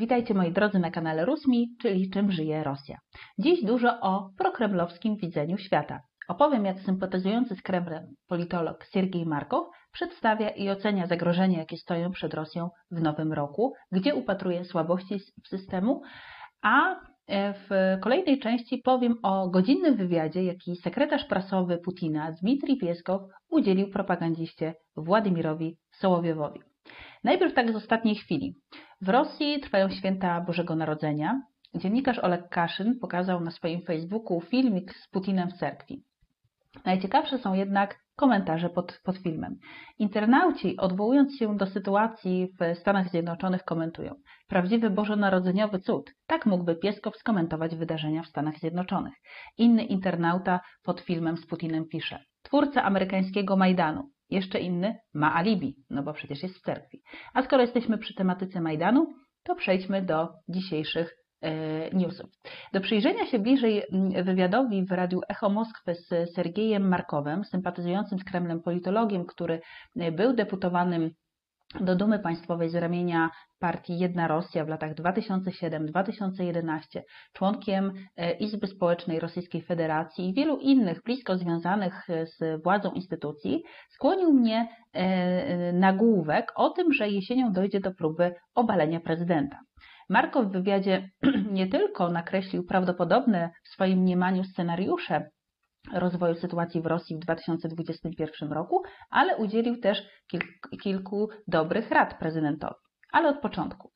Witajcie moi drodzy na kanale Rusmi, czyli Czym żyje Rosja. Dziś dużo o prokremlowskim widzeniu świata. Opowiem, jak sympatyzujący z Kremlem politolog Siergiej Markow przedstawia i ocenia zagrożenia, jakie stoją przed Rosją w nowym roku, gdzie upatruje słabości systemu, a e, w kolejnej części powiem o godzinnym wywiadzie, jaki sekretarz prasowy Putina Dmitrij Pieskow udzielił propagandziście Władimirowi Sołowiowowi. Najpierw tak z ostatniej chwili. W Rosji trwają święta Bożego Narodzenia. Dziennikarz Oleg Kaszyn pokazał na swoim Facebooku filmik z Putinem w cerkwi. Najciekawsze są jednak komentarze pod, pod filmem. Internauci, odwołując się do sytuacji w Stanach Zjednoczonych, komentują: Prawdziwy bożonarodzeniowy cud. Tak mógłby Pieskow skomentować wydarzenia w Stanach Zjednoczonych. Inny internauta pod filmem z Putinem pisze: Twórca amerykańskiego Majdanu. Jeszcze inny ma alibi, no bo przecież jest w cerkwi. A skoro jesteśmy przy tematyce Majdanu, to przejdźmy do dzisiejszych e, newsów. Do przyjrzenia się bliżej mm, wywiadowi w Radiu Echo Moskwy z Sergiejem Markowem, sympatyzującym z Kremlem politologiem, który e, był deputowanym do Dumy Państwowej z ramienia partii Jedna Rosja w latach 2007-2011, członkiem e, Izby Społecznej Rosyjskiej Federacji i wielu innych blisko związanych e, z władzą instytucji, skłonił mnie e, nagłówek o tym, że jesienią dojdzie do próby obalenia prezydenta. Marko w wywiadzie nie tylko nakreślił prawdopodobne w swoim mniemaniu scenariusze rozwoju sytuacji w Rosji w 2021 roku, ale udzielił też kilku dobrych rad prezydentowi. Ale od początku.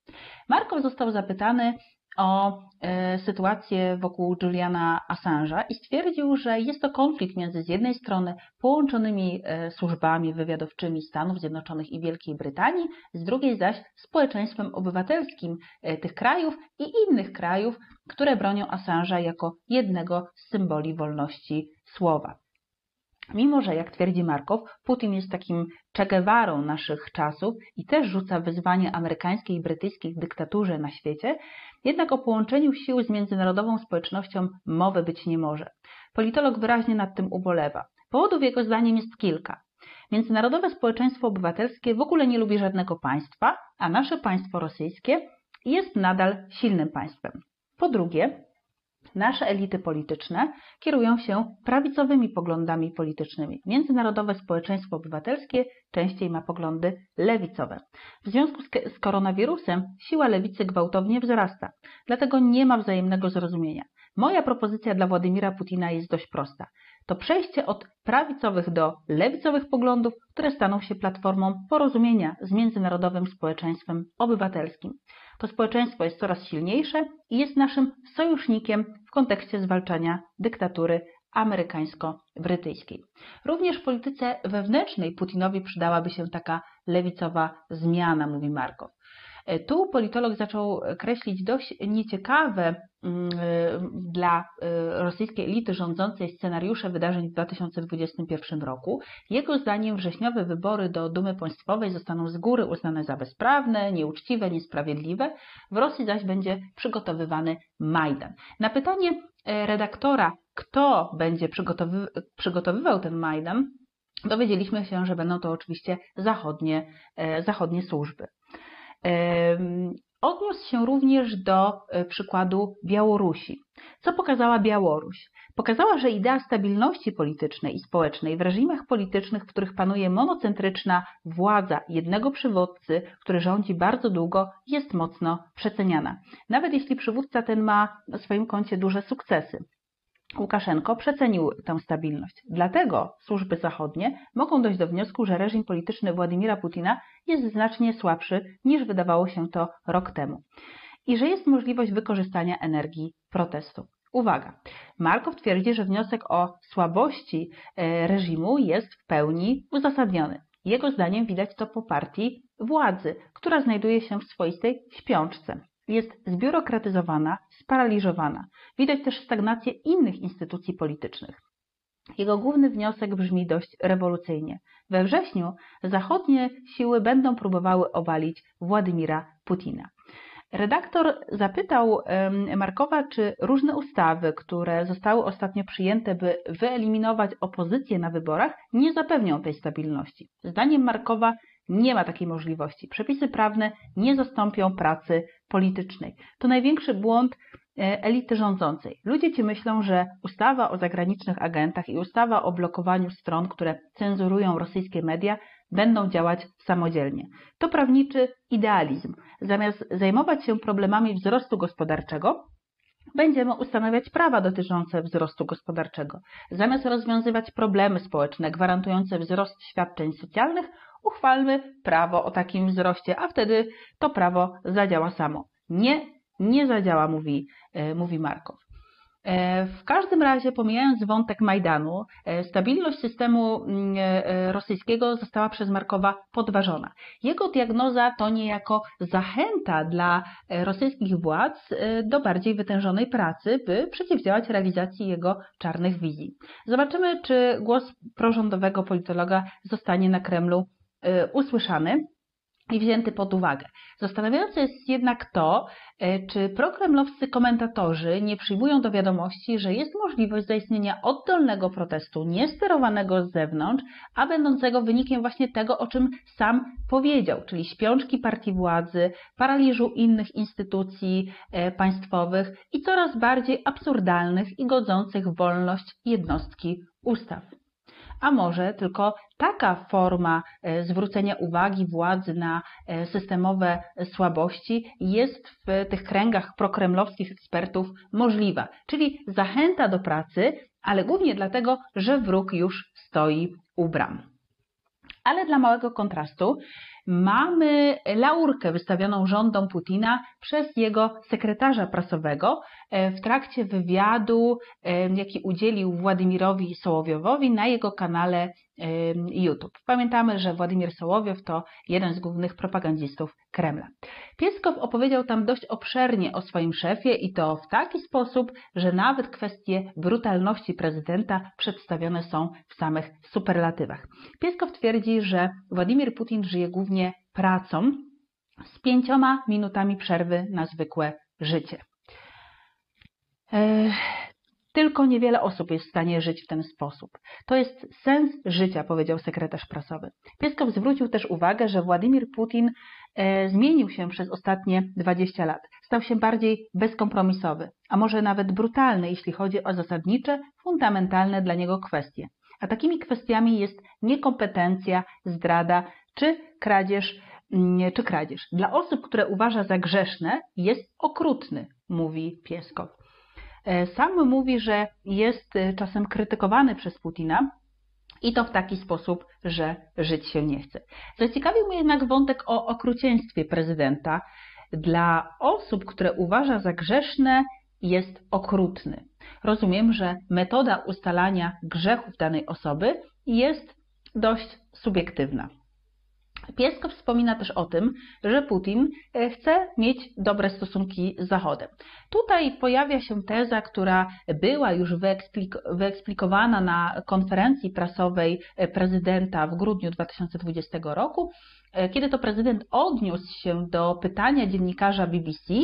Markow został zapytany o e, sytuację wokół Juliana Assange'a i stwierdził, że jest to konflikt między z jednej strony połączonymi e, służbami wywiadowczymi Stanów Zjednoczonych i Wielkiej Brytanii, z drugiej zaś społeczeństwem obywatelskim e, tych krajów i innych krajów, które bronią Assange'a jako jednego z symboli wolności słowa. Mimo, że jak twierdzi Markow, Putin jest takim Che naszych czasów i też rzuca wyzwanie amerykańskiej i brytyjskiej dyktaturze na świecie, jednak o połączeniu sił z międzynarodową społecznością mowy być nie może. Politolog wyraźnie nad tym ubolewa. Powodów jego zdaniem jest kilka. Międzynarodowe społeczeństwo obywatelskie w ogóle nie lubi żadnego państwa, a nasze państwo rosyjskie jest nadal silnym państwem. Po drugie, nasze elity polityczne kierują się prawicowymi poglądami politycznymi. Międzynarodowe społeczeństwo obywatelskie częściej ma poglądy lewicowe. W związku z, koronawirusem siła lewicy gwałtownie wzrasta, dlatego nie ma wzajemnego zrozumienia. Moja propozycja dla Władimira Putina jest dość prosta. To przejście od prawicowych do lewicowych poglądów, które staną się platformą porozumienia z międzynarodowym społeczeństwem obywatelskim. To społeczeństwo jest coraz silniejsze i jest naszym sojusznikiem w kontekście zwalczania dyktatury amerykańsko-brytyjskiej. Również w polityce wewnętrznej Putinowi przydałaby się taka lewicowa zmiana, mówi Markow. E, tu politolog zaczął kreślić dość nieciekawe dla e, rosyjskiej elity rządzącej scenariusze wydarzeń w 2021 roku. Jego zdaniem wrześniowe wybory do Dumy Państwowej zostaną z góry uznane za bezprawne, nieuczciwe, niesprawiedliwe. W Rosji zaś będzie przygotowywany Majdan. Na pytanie redaktora, kto będzie przygotowy przygotowywał ten Majdan, dowiedzieliśmy się, że będą to oczywiście zachodnie, zachodnie służby. Odniósł się również do e, przykładu Białorusi. Co pokazała Białoruś? Pokazała, że idea stabilności politycznej i społecznej w reżimach politycznych, w których panuje monocentryczna władza jednego przywódcy, który rządzi bardzo długo, jest mocno przeceniana. Nawet jeśli przywódca ten ma na swoim koncie duże sukcesy. Łukaszenko przecenił tę stabilność. Dlatego służby zachodnie mogą dojść do wniosku, że reżim polityczny Władimira Putina jest znacznie słabszy niż wydawało się to rok temu i że jest możliwość wykorzystania energii protestu. Uwaga! Markow twierdzi, że wniosek o słabości e, reżimu jest w pełni uzasadniony. Jego zdaniem widać to po partii władzy, która znajduje się w swoistej śpiączce jest zbiurokratyzowana, sparaliżowana. Widać też stagnację innych instytucji politycznych. Jego główny wniosek brzmi dość rewolucyjnie. We wrześniu zachodnie siły będą próbowały obalić Władimira Putina. Redaktor zapytał Markowa, czy różne ustawy, które zostały ostatnio przyjęte, by wyeliminować opozycję na wyborach, nie zapewnią tej stabilności. Zdaniem Markowa Nie ma takiej możliwości. Przepisy prawne nie zastąpią pracy politycznej. To największy błąd e, elity rządzącej. Ludzie ci myślą, że ustawa o zagranicznych agentach i ustawa o blokowaniu stron, które cenzurują rosyjskie media, będą działać samodzielnie. To prawniczy idealizm. Zamiast zajmować się problemami wzrostu gospodarczego, będziemy ustanawiać prawa dotyczące wzrostu gospodarczego. Zamiast rozwiązywać problemy społeczne gwarantujące wzrost świadczeń socjalnych, uchwalmy prawo o takim wzroście, a wtedy to prawo zadziała samo. Nie, nie zadziała, mówi, e, mówi Markow. E, w każdym razie, pomijając wątek Majdanu, e, stabilność systemu mm, rosyjskiego została przez Markowa podważona. Jego diagnoza to niejako zachęta dla rosyjskich władz do bardziej wytężonej pracy, by przeciwdziałać realizacji jego czarnych wizji. Zobaczymy, czy głos prorządowego politologa zostanie na Kremlu usłyszany i wzięty pod uwagę. Zastanawiające jest jednak to, e, czy prokremlowscy komentatorzy nie przyjmują do wiadomości, że jest możliwość zaistnienia oddolnego protestu, niesterowanego z zewnątrz, a będącego wynikiem właśnie tego, o czym sam powiedział, czyli śpiączki partii władzy, paraliżu innych instytucji e, państwowych i coraz bardziej absurdalnych i godzących wolność jednostki ustaw a może tylko taka forma e, zwrócenia uwagi władzy na e, systemowe słabości jest w tych kręgach prokremlowskich ekspertów możliwa, czyli zachęta do pracy, ale głównie dlatego, że wróg już stoi u bram. Ale dla małego kontrastu mamy laurkę wystawioną rządom Putina przez jego sekretarza prasowego e, w trakcie wywiadu, e, jaki udzielił Władimirowi Sołowiowowi na jego kanale YouTube. Pamiętamy, że Władimir Sołowiow to jeden z głównych propagandzistów Kremla. Pieskow opowiedział tam dość obszernie o swoim szefie i to w taki sposób, że nawet kwestie brutalności prezydenta przedstawione są w samych superlatywach. Pieskow twierdzi, że Władimir Putin żyje głównie pracą z pięcioma minutami przerwy na zwykłe życie. Tylko niewiele osób jest w stanie żyć w ten sposób. To jest sens życia, powiedział sekretarz prasowy. Pieskow zwrócił też uwagę, że Władimir Putin e, zmienił się przez ostatnie 20 lat. Stał się bardziej bezkompromisowy, a może nawet brutalny, jeśli chodzi o zasadnicze, fundamentalne dla niego kwestie. A takimi kwestiami jest niekompetencja, zdrada czy kradzież, mm, czy kradzież. Dla osób, które uważa za grzeszne, jest okrutny, mówi Pieskow. E, sam mówi, że jest e, czasem krytykowany przez Putina i to w taki sposób, że żyć się nie chce. Zaciekawił mnie jednak wątek o okrucieństwie prezydenta. Dla osób, które uważa za grzeszne, jest okrutny. Rozumiem, że metoda ustalania grzechów danej osoby jest dość subiektywna. Pieskow wspomina też o tym, że Putin e, chce mieć dobre stosunki z Zachodem. Tutaj pojawia się teza, która była już wyeksplik wyeksplikowana na konferencji prasowej e, prezydenta w grudniu 2020 roku, kiedy to prezydent odniósł się do pytania dziennikarza BBC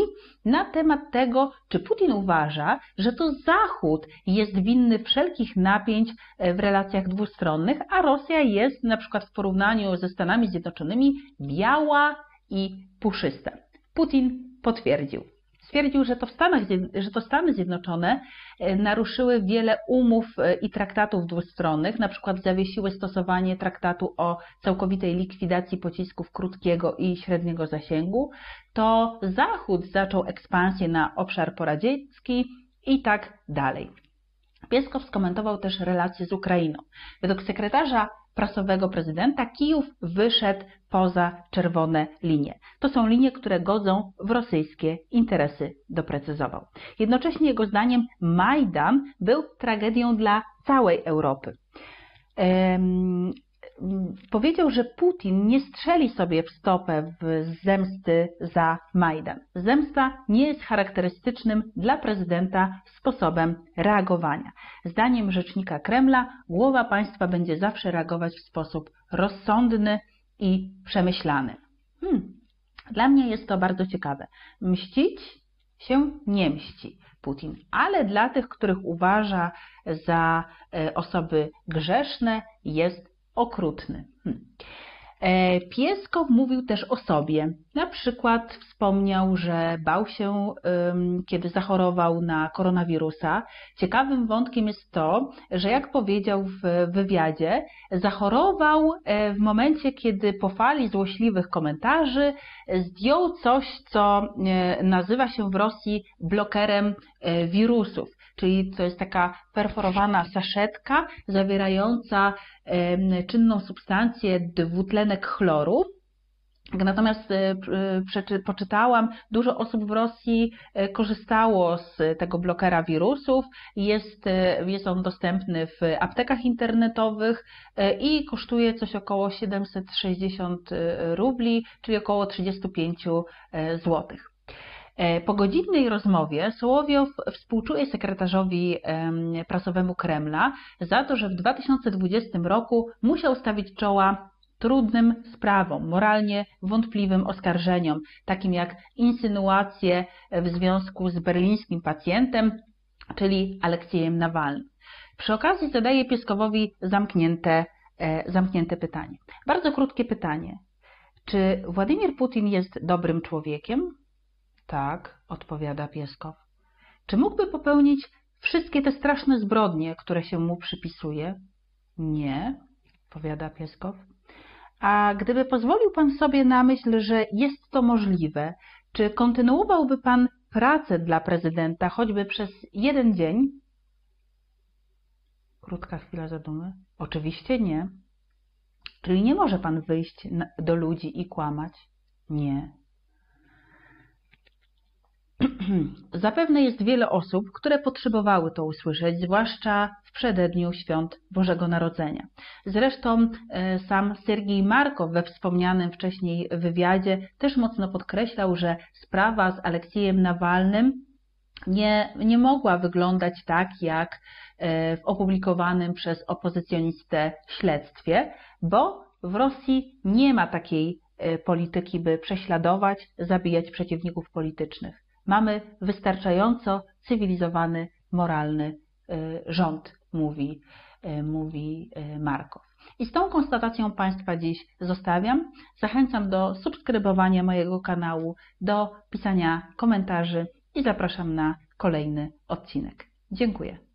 na temat tego, czy Putin uważa, że to Zachód jest winny wszelkich napięć e, w relacjach dwustronnych, a Rosja jest na przykład w porównaniu ze Stanami Zjednoczonymi biała i puszysta. Putin potwierdził. Stwierdził, że to, Stanach, że to Stany Zjednoczone e, naruszyły wiele umów e, i traktatów dwustronnych, na przykład zawiesiły stosowanie traktatu o całkowitej likwidacji pocisków krótkiego i średniego zasięgu, to Zachód zaczął ekspansję na obszar poradziecki i tak dalej. Pieskow skomentował też relacje z Ukrainą. Według sekretarza prasowego prezydenta Kijów wyszedł poza czerwone linie. To są linie, które godzą w rosyjskie interesy, doprecyzował. Jednocześnie jego zdaniem Majdan był tragedią dla całej Europy powiedział, że Putin nie strzeli sobie w stopę w zemsty za Majdan. Zemsta nie jest charakterystycznym dla prezydenta sposobem reagowania. Zdaniem rzecznika Kremla głowa państwa będzie zawsze reagować w sposób rozsądny i przemyślany. Hmm. Dla mnie jest to bardzo ciekawe. Mścić się nie mści Putin, ale dla tych, których uważa za e, osoby grzeszne, jest okrutny. Hmm. E, Pieskow mówił też o sobie. Na przykład wspomniał, że bał się, kiedy zachorował na koronawirusa. Ciekawym wątkiem jest to, że jak powiedział w wywiadzie, zachorował e, w momencie, kiedy po fali złośliwych komentarzy zdjął coś, co e, nazywa się w Rosji blokerem wirusów czyli to jest taka perforowana saszetka zawierająca czynną substancję dwutlenek chloru. Natomiast e, poczytałam, dużo osób w Rosji e, korzystało z tego blokera wirusów. Jest, e, jest on dostępny w aptekach internetowych i kosztuje coś około 760 rubli, czyli około 35 złotych. E, po godzinnej rozmowie Sołowiow współczuje sekretarzowi prasowemu Kremla za to, że w 2020 roku musiał stawić czoła trudnym sprawom, moralnie wątpliwym oskarżeniom, takim jak insynuacje w związku z berlińskim pacjentem, czyli Aleksiejem Nawalnym. Przy okazji zadaje Pieskowowi zamknięte, e, zamknięte pytanie. Bardzo krótkie pytanie. Czy Władimir Putin jest dobrym człowiekiem? Tak, odpowiada Pieskow. Czy mógłby popełnić wszystkie te straszne zbrodnie, które się mu przypisuje? Nie, powiada Pieskow. A gdyby pozwolił pan sobie na myśl, że jest to możliwe, czy kontynuowałby pan pracę dla prezydenta choćby przez jeden dzień? Krótka chwila zadumy. Oczywiście nie. Czyli nie może pan wyjść do ludzi i kłamać? Nie. Zapewne jest wiele osób, które potrzebowały to usłyszeć, zwłaszcza w przededniu świąt Bożego Narodzenia. Zresztą e, sam Sergiej Markow we wspomnianym wcześniej wywiadzie też mocno podkreślał, że sprawa z Aleksiejem Nawalnym nie, nie mogła wyglądać tak, jak e, w opublikowanym przez opozycjonistę śledztwie, bo w Rosji nie ma takiej e, polityki, by prześladować, zabijać przeciwników politycznych. Mamy wystarczająco cywilizowany, moralny y, rząd, mówi, y, mówi y, Markow. I z tą konstatacją Państwa dziś zostawiam. Zachęcam do subskrybowania mojego kanału, do pisania komentarzy i zapraszam na kolejny odcinek. Dziękuję.